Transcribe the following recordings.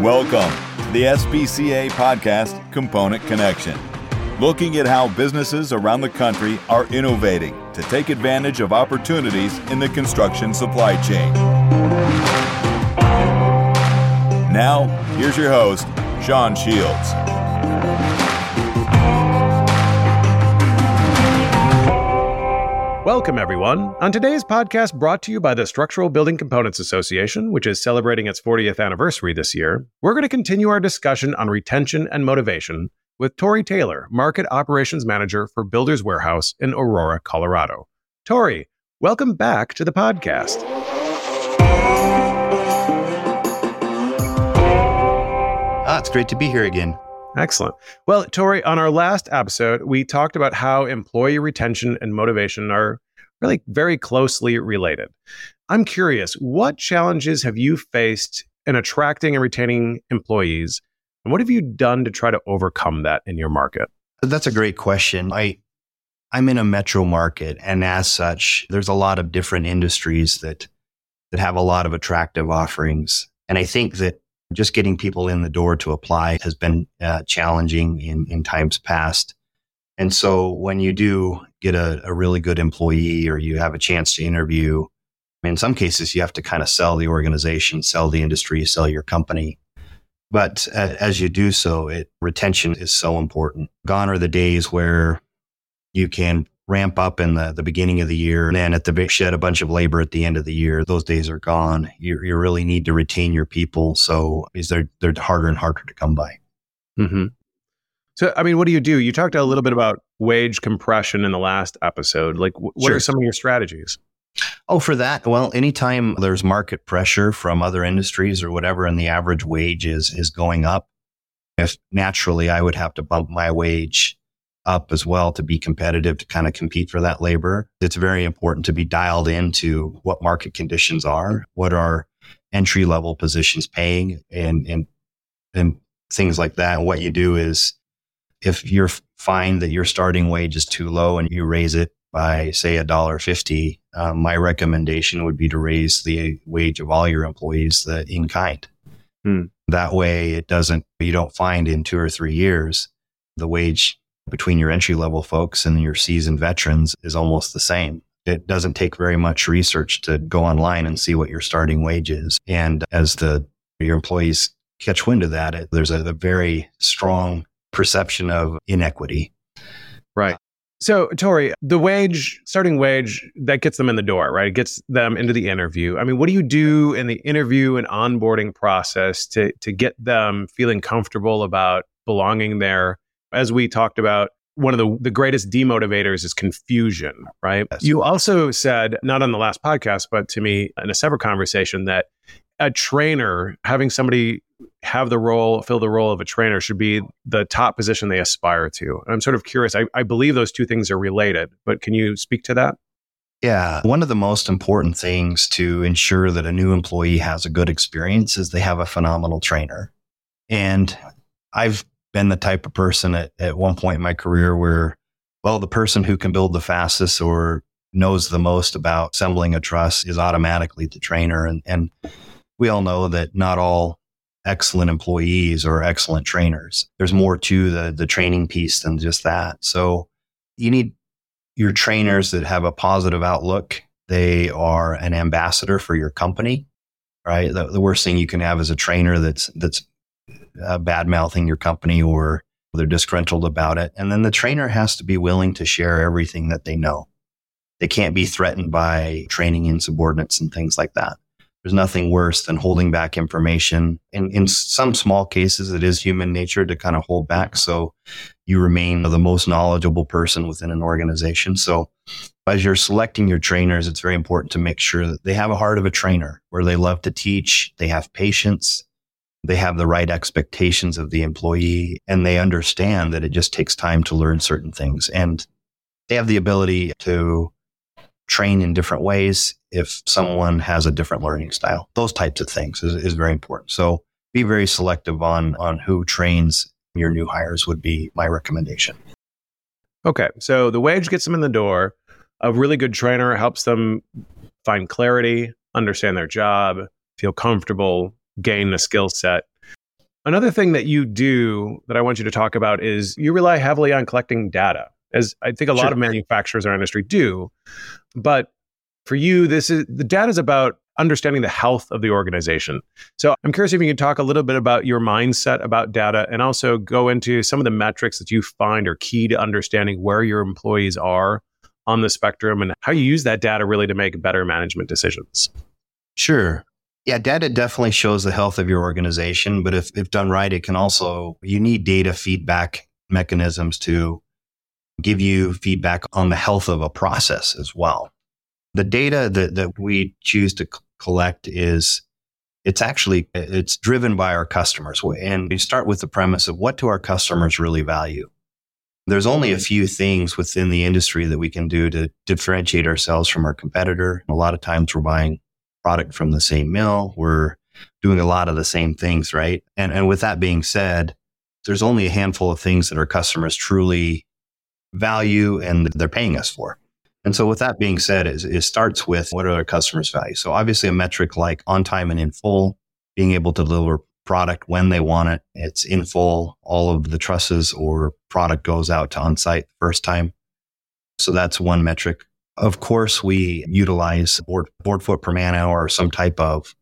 Welcome to the SBCA podcast, Component Connection, looking at how businesses around the country are innovating to take advantage of opportunities in the construction supply chain. Now, here's your host, Sean Shields. Welcome, everyone. On today's podcast, brought to you by the Structural Building Components Association, which is celebrating its 40th anniversary this year, we're going to continue our discussion on retention and motivation with Torry Taylor, Market Operations Manager for Builders Warehouse in Aurora, Colorado. Torry, welcome back to the podcast. Ah, it's great to be here again. Excellent. Well, Torry, on our last episode, we talked about how employee retention and motivation are really very closely related. I'm curious, what challenges have you faced in attracting and retaining employees? And what have you done to try to overcome that in your market? That's a great question. I I'm in a metro market and as such, there's a lot of different industries that that have a lot of attractive offerings. And I think that just getting people in the door to apply has been uh, challenging in, in times past. And so when you do get a, a really good employee or you have a chance to interview, in some cases, you have to kind of sell the organization, sell the industry, sell your company. But as you do so, it, retention is so important. Gone are the days where you can ramp up in the, the beginning of the year and then at the big shed a bunch of labor at the end of the year. Those days are gone. You, you really need to retain your people. So they're, they're harder and harder to come by. Mm-hmm. So, I mean, what do you do? You talked a little bit about wage compression in the last episode. Like, what sure. are some of your strategies? Oh, for that, well, anytime there's market pressure from other industries or whatever, and the average wage is is going up, if naturally I would have to bump my wage up as well to be competitive to kind of compete for that labor. It's very important to be dialed into what market conditions are, what are entry level positions paying and, and, and things like that. And what you do is if you find that your starting wage is too low and you raise it by say a dollar fifty, um, my recommendation would be to raise the wage of all your employees the in kind. Hmm. That way it doesn't, you don't find in two or three years the wage between your entry level folks and your seasoned veterans is almost the same. It doesn't take very much research to go online and see what your starting wage is. And as the your employees catch wind of that, it, there's a, a very strong perception of inequity. Right. So, Torry, the wage, starting wage, that gets them in the door, right? It gets them into the interview. I mean, what do you do in the interview and onboarding process to to get them feeling comfortable about belonging there as we talked about, one of the, the greatest demotivators is confusion, right? Yes. You also said, not on the last podcast, but to me in a separate conversation, that a trainer, having somebody have the role, fill the role of a trainer should be the top position they aspire to. And I'm sort of curious. I, I believe those two things are related, but can you speak to that? Yeah. One of the most important things to ensure that a new employee has a good experience is they have a phenomenal trainer. And I've been the type of person at, at one point in my career where, well, the person who can build the fastest or knows the most about assembling a truss is automatically the trainer. And, and we all know that not all excellent employees or excellent trainers. There's more to the, the training piece than just that. So you need your trainers that have a positive outlook. They are an ambassador for your company, right? The, the worst thing you can have is a trainer that's, that's uh, bad mouthing your company or they're disgruntled about it. And then the trainer has to be willing to share everything that they know. They can't be threatened by training insubordinates and things like that. There's nothing worse than holding back information. In, in some small cases, it is human nature to kind of hold back. So you remain the most knowledgeable person within an organization. So as you're selecting your trainers, it's very important to make sure that they have a heart of a trainer where they love to teach, they have patience, they have the right expectations of the employee and they understand that it just takes time to learn certain things. And they have the ability to train in different ways if someone has a different learning style. Those types of things is, is very important. So be very selective on, on who trains your new hires would be my recommendation. Okay. So the wage gets them in the door. A really good trainer helps them find clarity, understand their job, feel comfortable, gain a skill set. Another thing that you do that I want you to talk about is you rely heavily on collecting data, as I think a lot of manufacturers in our industry do. But for you, this is the data is about understanding the health of the organization. So I'm curious if you can talk a little bit about your mindset about data and also go into some of the metrics that you find are key to understanding where your employees are on the spectrum and how you use that data really to make better management decisions. Sure. Yeah, data definitely shows the health of your organization, but if, if done right, it can also, you need data feedback mechanisms to give you feedback on the health of a process as well. The data that, that we choose to c- collect is, it's actually, it's driven by our customers. And we start with the premise of what do our customers really value? There's only a few things within the industry that we can do to differentiate ourselves from our competitor. A lot of times we're buying product from the same mill. We're doing a lot of the same things, right? And and with that being said, there's only a handful of things that our customers truly value and they're paying us for. And so with that being said, it, it starts with what are our customers value? So obviously a metric like on time and in full, being able to deliver product when they want it. It's in full. All of the trusses or product goes out to on site the first time. So that's one metric. Of course, we utilize board, board foot per man hour or some type of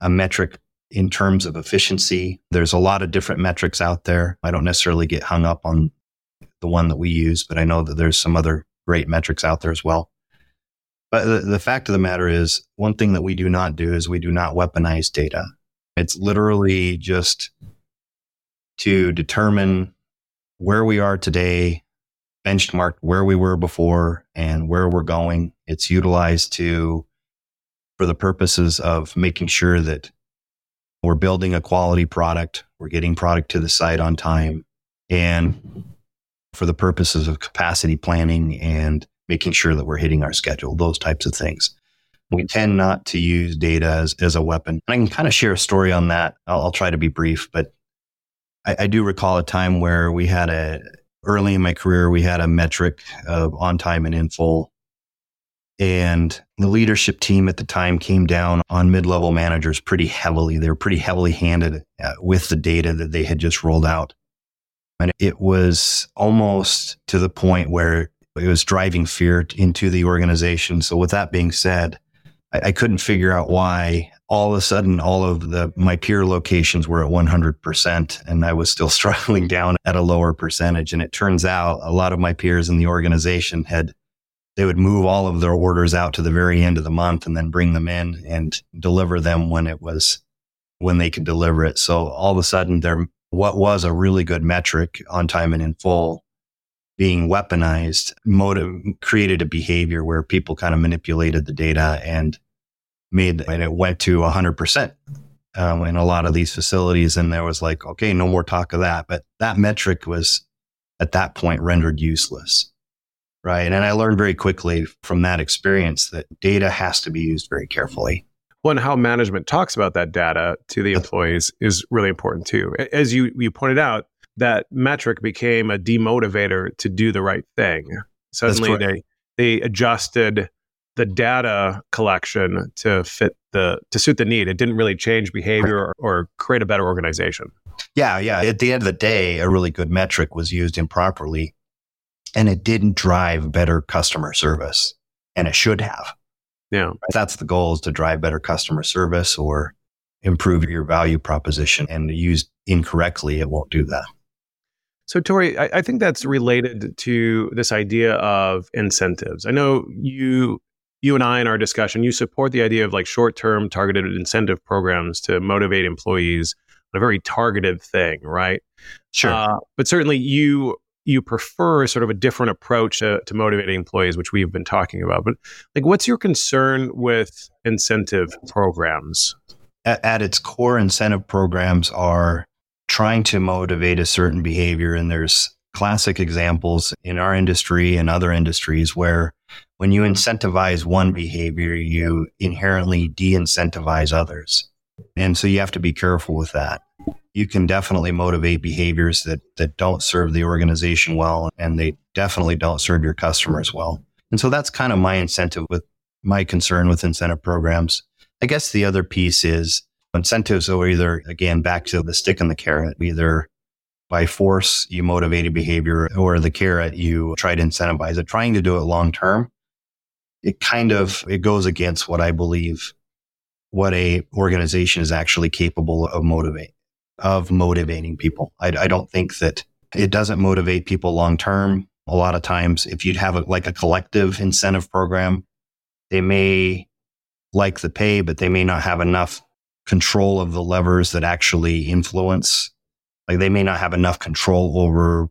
a metric in terms of efficiency. There's a lot of different metrics out there. I don't necessarily get hung up on the one that we use, but I know that there's some other great metrics out there as well. But the, the fact of the matter is, one thing that we do not do is we do not weaponize data. It's literally just to determine where we are today, benchmarked where we were before and where we're going. It's utilized to, for the purposes of making sure that we're building a quality product, we're getting product to the site on time, and for the purposes of capacity planning and making sure that we're hitting our schedule, those types of things. We tend not to use data as, as a weapon. And I can kind of share a story on that. I'll, I'll try to be brief, but I, I do recall a time where we had a, early in my career, we had a metric of on time and in full. And the leadership team at the time came down on mid level managers pretty heavily. They were pretty heavily handed uh, with the data that they had just rolled out. And it was almost to the point where it was driving fear into the organization. So, with that being said, I, I couldn't figure out why all of a sudden all of the my peer locations were at 100% and I was still struggling down at a lower percentage. And it turns out a lot of my peers in the organization had they would move all of their orders out to the very end of the month and then bring them in and deliver them when it was when they could deliver it. So all of a sudden their what was a really good metric on time and in full being weaponized motive created a behavior where people kind of manipulated the data and made and it went to 100% um, in a lot of these facilities and there was like okay no more talk of that. But that metric was at that point rendered useless right? And i learned very quickly from that experience that data has to be used very carefully Well, and how management talks about that data to the employees is really important too. As you you pointed out, that metric became a demotivator to do the right thing. Suddenly they they adjusted the data collection to fit the to suit the need. It didn't really change behavior or, or create a better organization. Yeah, yeah. At the end of the day, a really good metric was used improperly and it didn't drive better customer service. And it should have. Yeah. If that's the goal is to drive better customer service or improve your value proposition and used incorrectly, it won't do that. So, Torry, I, I think that's related to this idea of incentives. I know you, you and I in our discussion, you support the idea of like short-term targeted incentive programs to motivate employees on a very targeted thing, right? Sure. Uh, but certainly, you you prefer sort of a different approach to, to motivating employees, which we've been talking about. But like, what's your concern with incentive programs? at, at its core, incentive programs are trying to motivate a certain behavior. And there's classic examples in our industry and other industries where when you incentivize one behavior, you inherently de incentivize others. And so you have to be careful with that. You can definitely motivate behaviors that, that don't serve the organization well, and they definitely don't serve your customers well. And so that's kind of my incentive with my concern with incentive programs. I guess the other piece is incentives are either, again, back to the stick and the carrot, either by force, you motivate a behavior or the carrot, you try to incentivize it, trying to do it long term. It kind of, it goes against what I believe what a organization is actually capable of motivate, of motivating people. I, I don't think that it doesn't motivate people long term. A lot of times, if you'd have a, like a collective incentive program, they may like the pay, but they may not have enough control of the levers that actually influence. Like they may not have enough control over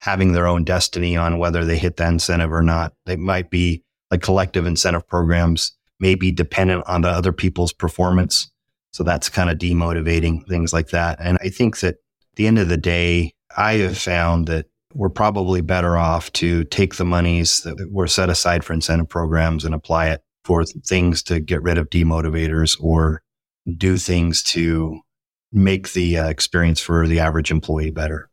having their own destiny on whether they hit that incentive or not. They might be like collective incentive programs may be dependent on the other people's performance. So that's kind of demotivating things like that. And I think that at the end of the day, I have found that we're probably better off to take the monies that were set aside for incentive programs and apply it for things to get rid of demotivators or do things to make the uh, experience for the average employee better.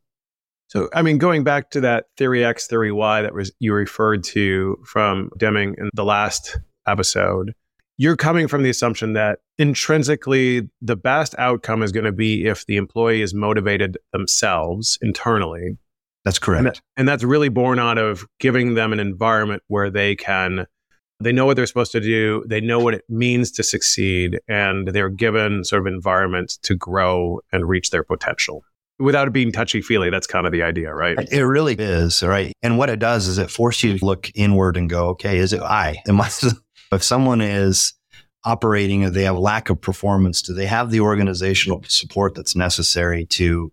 So, I mean, going back to that theory X, theory Y that was you referred to from Deming in the last episode, you're coming from the assumption that intrinsically the best outcome is going to be if the employee is motivated themselves internally. That's correct. And, that, and that's really born out of giving them an environment where they can they know what they're supposed to do. They know what it means to succeed, and they're given sort of environment to grow and reach their potential without it being touchy feely. That's kind of the idea, right? It really is, right? And what it does is it forces you to look inward and go, okay, is it I? Am I? If someone is operating and they have a lack of performance, do they have the organizational support that's necessary to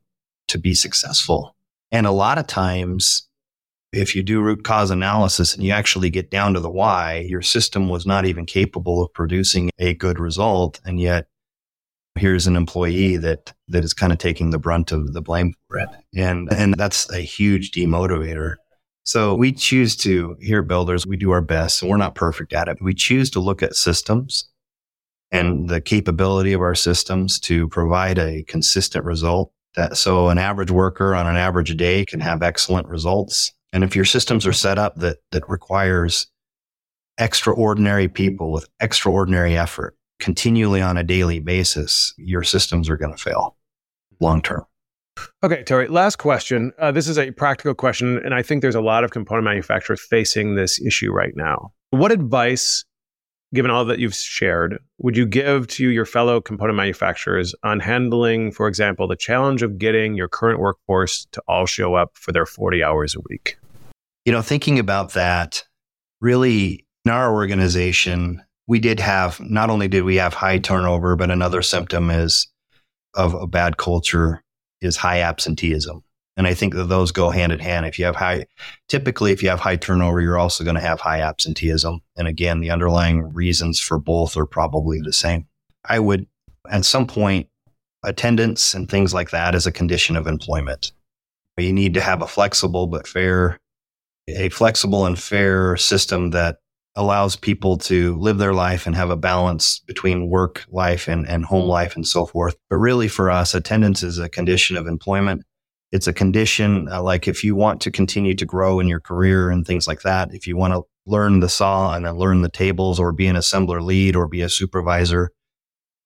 to be successful? And a lot of times if you do root cause analysis and you actually get down to the why, your system was not even capable of producing a good result. And yet here's an employee that, that is kind of taking the brunt of the blame for it. And, and that's a huge demotivator. So we choose to, here builders, we do our best and we're not perfect at it. We choose to look at systems and the capability of our systems to provide a consistent result that so an average worker on an average day can have excellent results and if your systems are set up that, that requires extraordinary people with extraordinary effort continually on a daily basis, your systems are going to fail long term. Okay, Torry, last question. Uh, this is a practical question, and I think there's a lot of component manufacturers facing this issue right now. What advice, given all that you've shared, would you give to your fellow component manufacturers on handling, for example, the challenge of getting your current workforce to all show up for their 40 hours a week? You know, thinking about that, really in our organization, we did have, not only did we have high turnover, but another symptom is of a bad culture is high absenteeism. And I think that those go hand in hand. If you have high, typically, if you have high turnover, you're also going to have high absenteeism. And again, the underlying reasons for both are probably the same. I would, at some point, attendance and things like that is a condition of employment. You need to have a flexible but fair a flexible and fair system that allows people to live their life and have a balance between work life and, and home life and so forth. But really for us, attendance is a condition of employment. It's a condition uh, like if you want to continue to grow in your career and things like that, if you want to learn the saw and then learn the tables or be an assembler lead or be a supervisor.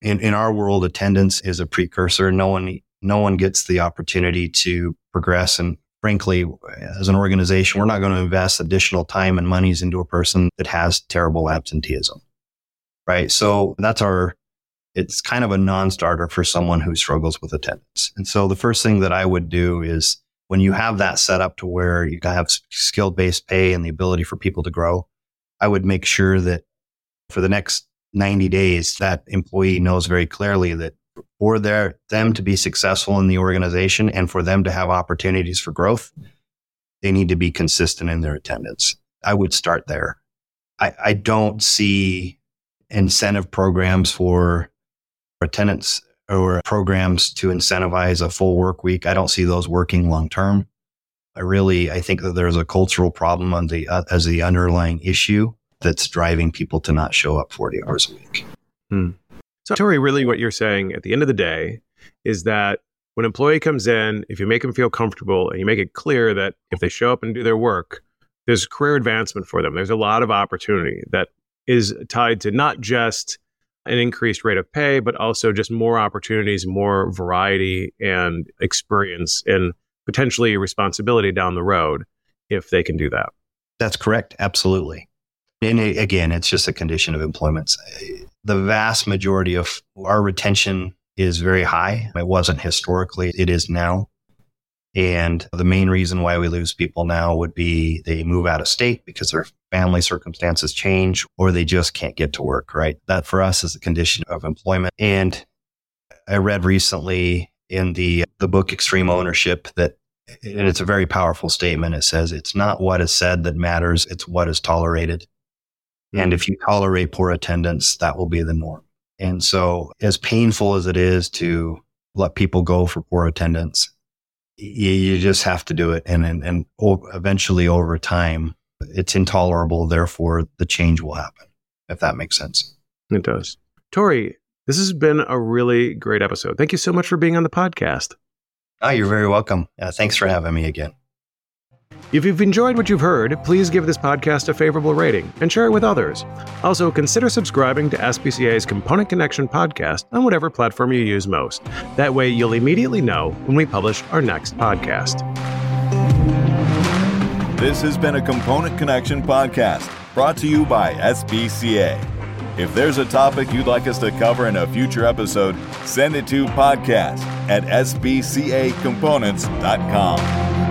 In, in our world, attendance is a precursor. No one, no one gets the opportunity to progress and frankly, as an organization, we're not going to invest additional time and monies into a person that has terrible absenteeism. Right. So that's our, it's kind of a non starter for someone who struggles with attendance. And so the first thing that I would do is when you have that set up to where you have skill based pay and the ability for people to grow, I would make sure that for the next 90 days, that employee knows very clearly that for their them to be successful in the organization and for them to have opportunities for growth, they need to be consistent in their attendance. I would start there. I, I don't see incentive programs for attendance or programs to incentivize a full work week. I don't see those working long term. I really, I think that there's a cultural problem on the, uh, as the underlying issue that's driving people to not show up 40 hours a week. Hmm. So, Torry, really what you're saying at the end of the day is that when employee comes in, if you make them feel comfortable and you make it clear that if they show up and do their work, there's career advancement for them. There's a lot of opportunity that is tied to not just an increased rate of pay, but also just more opportunities, more variety and experience and potentially responsibility down the road if they can do that. That's correct. Absolutely. And again, it's just a condition of employment. The vast majority of our retention is very high. It wasn't historically, it is now. And the main reason why we lose people now would be they move out of state because their family circumstances change or they just can't get to work, right? That for us is a condition of employment. And I read recently in the, the book Extreme Ownership that, and it's a very powerful statement. It says, it's not what is said that matters, it's what is tolerated. And if you tolerate poor attendance, that will be the norm. And so, as painful as it is to let people go for poor attendance, you, you just have to do it. And, and, and eventually over time, it's intolerable. Therefore, the change will happen, if that makes sense. It does. Torry, this has been a really great episode. Thank you so much for being on the podcast. Oh, you're very welcome. Uh, thanks for having me again. If you've enjoyed what you've heard, please give this podcast a favorable rating and share it with others. Also, consider subscribing to SBCA's Component Connection podcast on whatever platform you use most. That way, you'll immediately know when we publish our next podcast. This has been a Component Connection podcast brought to you by SBCA. If there's a topic you'd like us to cover in a future episode, send it to podcast at sbcacomponents.com.